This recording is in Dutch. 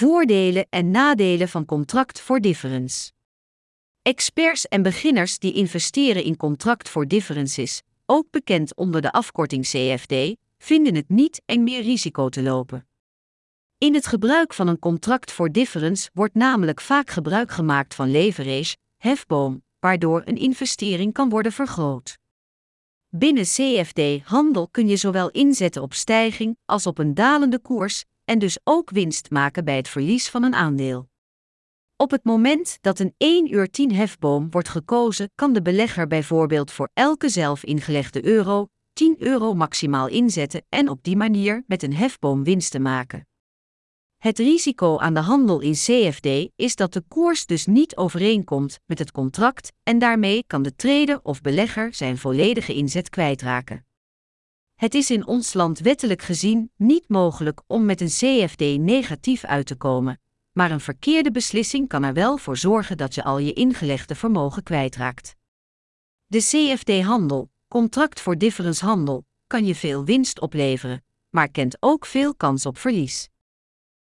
Voordelen en nadelen van contract for difference. Experts en beginners die investeren in contract for differences, ook bekend onder de afkorting CFD, vinden het niet eng meer risico te lopen. In het gebruik van een contract for difference wordt namelijk vaak gebruik gemaakt van leverage, hefboom, waardoor een investering kan worden vergroot. Binnen CFD-handel kun je zowel inzetten op stijging als op een dalende koers en dus ook winst maken bij het verlies van een aandeel. Op het moment dat een 1 uur 10 hefboom wordt gekozen, kan de belegger bijvoorbeeld voor elke zelf ingelegde euro 10 euro maximaal inzetten en op die manier met een hefboom winsten maken. Het risico aan de handel in CFD is dat de koers dus niet overeenkomt met het contract en daarmee kan de trader of belegger zijn volledige inzet kwijtraken. Het is in ons land wettelijk gezien niet mogelijk om met een CFD negatief uit te komen, maar een verkeerde beslissing kan er wel voor zorgen dat je al je ingelegde vermogen kwijtraakt. De CFD-handel, contract voor difference handel, kan je veel winst opleveren, maar kent ook veel kans op verlies.